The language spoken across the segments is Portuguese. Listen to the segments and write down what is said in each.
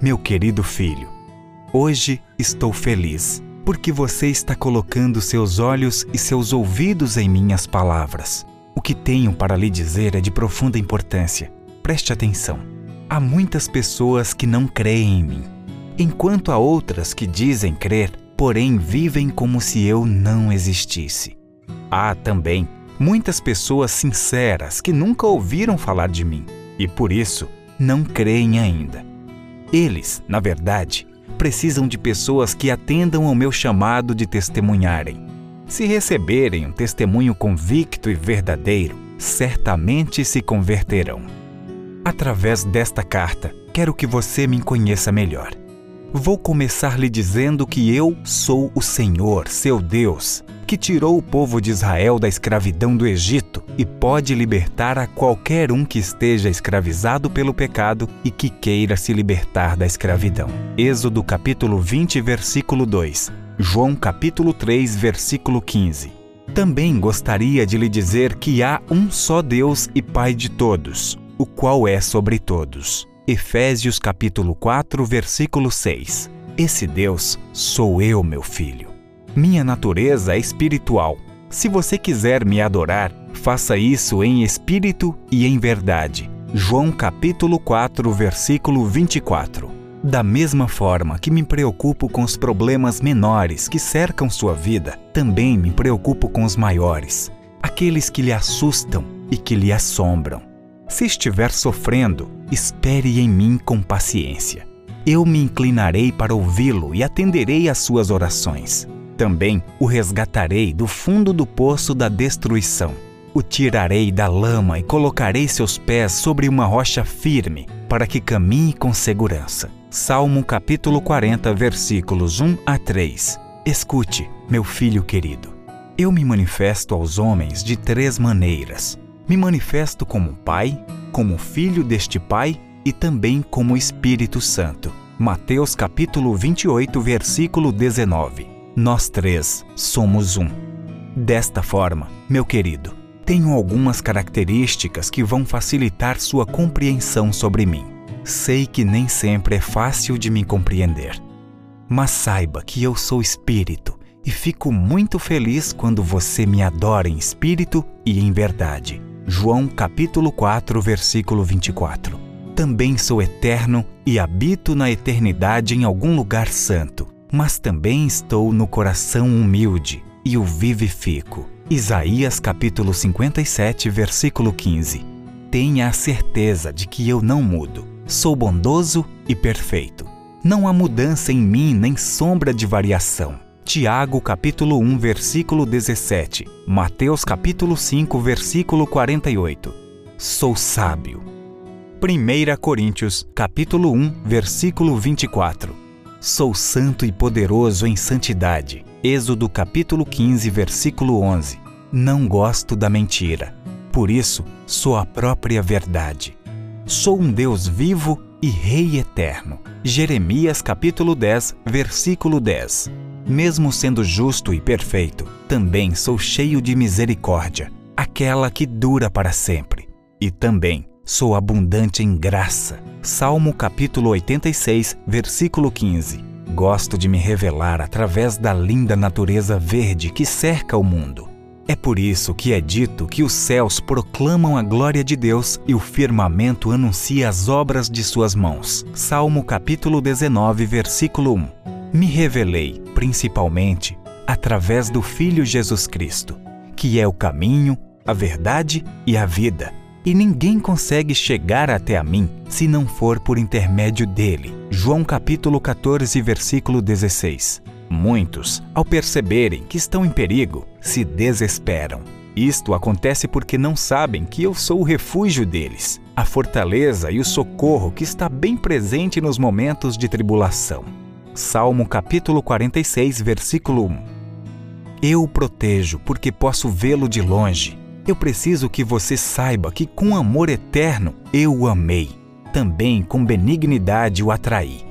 Meu querido filho, hoje estou feliz porque você está colocando seus olhos e seus ouvidos em minhas palavras. O que tenho para lhe dizer é de profunda importância. Preste atenção. Há muitas pessoas que não creem em mim, enquanto há outras que dizem crer, porém vivem como se eu não existisse. Há também muitas pessoas sinceras que nunca ouviram falar de mim e por isso não creem ainda. Eles, na verdade, precisam de pessoas que atendam ao meu chamado de testemunharem. Se receberem um testemunho convicto e verdadeiro, certamente se converterão. Através desta carta, quero que você me conheça melhor. Vou começar lhe dizendo que eu sou o Senhor, seu Deus, que tirou o povo de Israel da escravidão do Egito e pode libertar a qualquer um que esteja escravizado pelo pecado e que queira se libertar da escravidão. Êxodo capítulo 20, versículo 2. João capítulo 3, versículo 15. Também gostaria de lhe dizer que há um só Deus e Pai de todos, o qual é sobre todos. Efésios capítulo 4, versículo 6. Esse Deus sou eu, meu filho. Minha natureza é espiritual. Se você quiser me adorar, faça isso em espírito e em verdade. João capítulo 4, versículo 24. Da mesma forma que me preocupo com os problemas menores que cercam sua vida, também me preocupo com os maiores, aqueles que lhe assustam e que lhe assombram. Se estiver sofrendo, espere em mim com paciência. Eu me inclinarei para ouvi-lo e atenderei às suas orações. Também o resgatarei do fundo do poço da destruição. O tirarei da lama e colocarei seus pés sobre uma rocha firme, para que caminhe com segurança. Salmo capítulo 40, versículos 1 a 3. Escute, meu filho querido. Eu me manifesto aos homens de três maneiras. Me manifesto como pai, como filho deste pai e também como Espírito Santo. Mateus capítulo 28, versículo 19 nós três somos um. Desta forma, meu querido, tenho algumas características que vão facilitar sua compreensão sobre mim. Sei que nem sempre é fácil de me compreender, mas saiba que eu sou espírito e fico muito feliz quando você me adora em espírito e em verdade. João capítulo 4, versículo 24. Também sou eterno e habito na eternidade em algum lugar santo mas também estou no coração humilde e o vivifico. Isaías capítulo 57, versículo 15. Tenha a certeza de que eu não mudo. Sou bondoso e perfeito. Não há mudança em mim nem sombra de variação. Tiago capítulo 1, versículo 17. Mateus capítulo 5, versículo 48. Sou sábio. 1 Coríntios capítulo 1, versículo 24. Sou santo e poderoso em santidade. Êxodo capítulo 15, versículo 11. Não gosto da mentira. Por isso, sou a própria verdade. Sou um Deus vivo e Rei eterno. Jeremias capítulo 10, versículo 10. Mesmo sendo justo e perfeito, também sou cheio de misericórdia, aquela que dura para sempre. E também sou abundante em graça. Salmo capítulo 86, versículo 15. Gosto de me revelar através da linda natureza verde que cerca o mundo. É por isso que é dito que os céus proclamam a glória de Deus e o firmamento anuncia as obras de suas mãos. Salmo capítulo 19, versículo 1. Me revelei, principalmente, através do Filho Jesus Cristo, que é o caminho, a verdade e a vida e ninguém consegue chegar até a mim se não for por intermédio dele. João capítulo 14, versículo 16. Muitos, ao perceberem que estão em perigo, se desesperam. Isto acontece porque não sabem que eu sou o refúgio deles, a fortaleza e o socorro que está bem presente nos momentos de tribulação. Salmo capítulo 46, versículo 1. Eu o protejo porque posso vê-lo de longe eu preciso que você saiba que com amor eterno eu o amei, também com benignidade o atraí.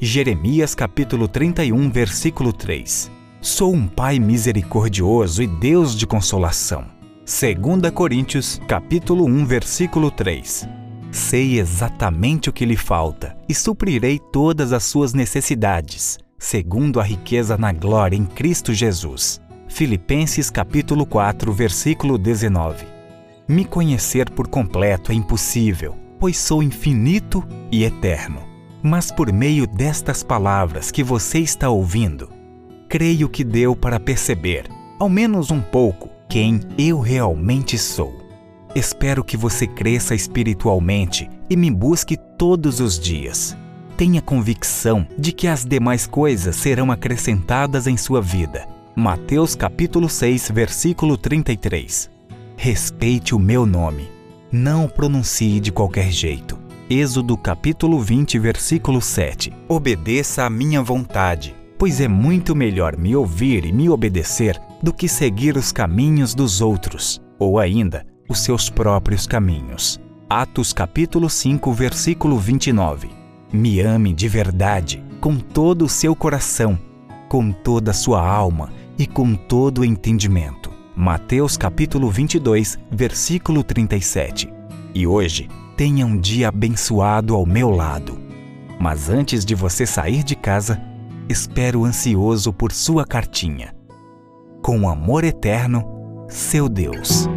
Jeremias capítulo 31, versículo 3. Sou um Pai misericordioso e Deus de consolação. 2 Coríntios capítulo 1, versículo 3. Sei exatamente o que lhe falta e suprirei todas as suas necessidades, segundo a riqueza na glória em Cristo Jesus. Filipenses capítulo 4, versículo 19. Me conhecer por completo é impossível, pois sou infinito e eterno. Mas por meio destas palavras que você está ouvindo, creio que deu para perceber, ao menos um pouco, quem eu realmente sou. Espero que você cresça espiritualmente e me busque todos os dias. Tenha convicção de que as demais coisas serão acrescentadas em sua vida. Mateus capítulo 6, versículo 33. Respeite o meu nome. Não o pronuncie de qualquer jeito. Êxodo capítulo 20, versículo 7. Obedeça à minha vontade, pois é muito melhor me ouvir e me obedecer do que seguir os caminhos dos outros, ou ainda, os seus próprios caminhos. Atos capítulo 5, versículo 29. Me ame de verdade, com todo o seu coração, com toda a sua alma e com todo o entendimento. Mateus capítulo 22, versículo 37. E hoje, tenha um dia abençoado ao meu lado. Mas antes de você sair de casa, espero ansioso por sua cartinha. Com amor eterno, seu Deus.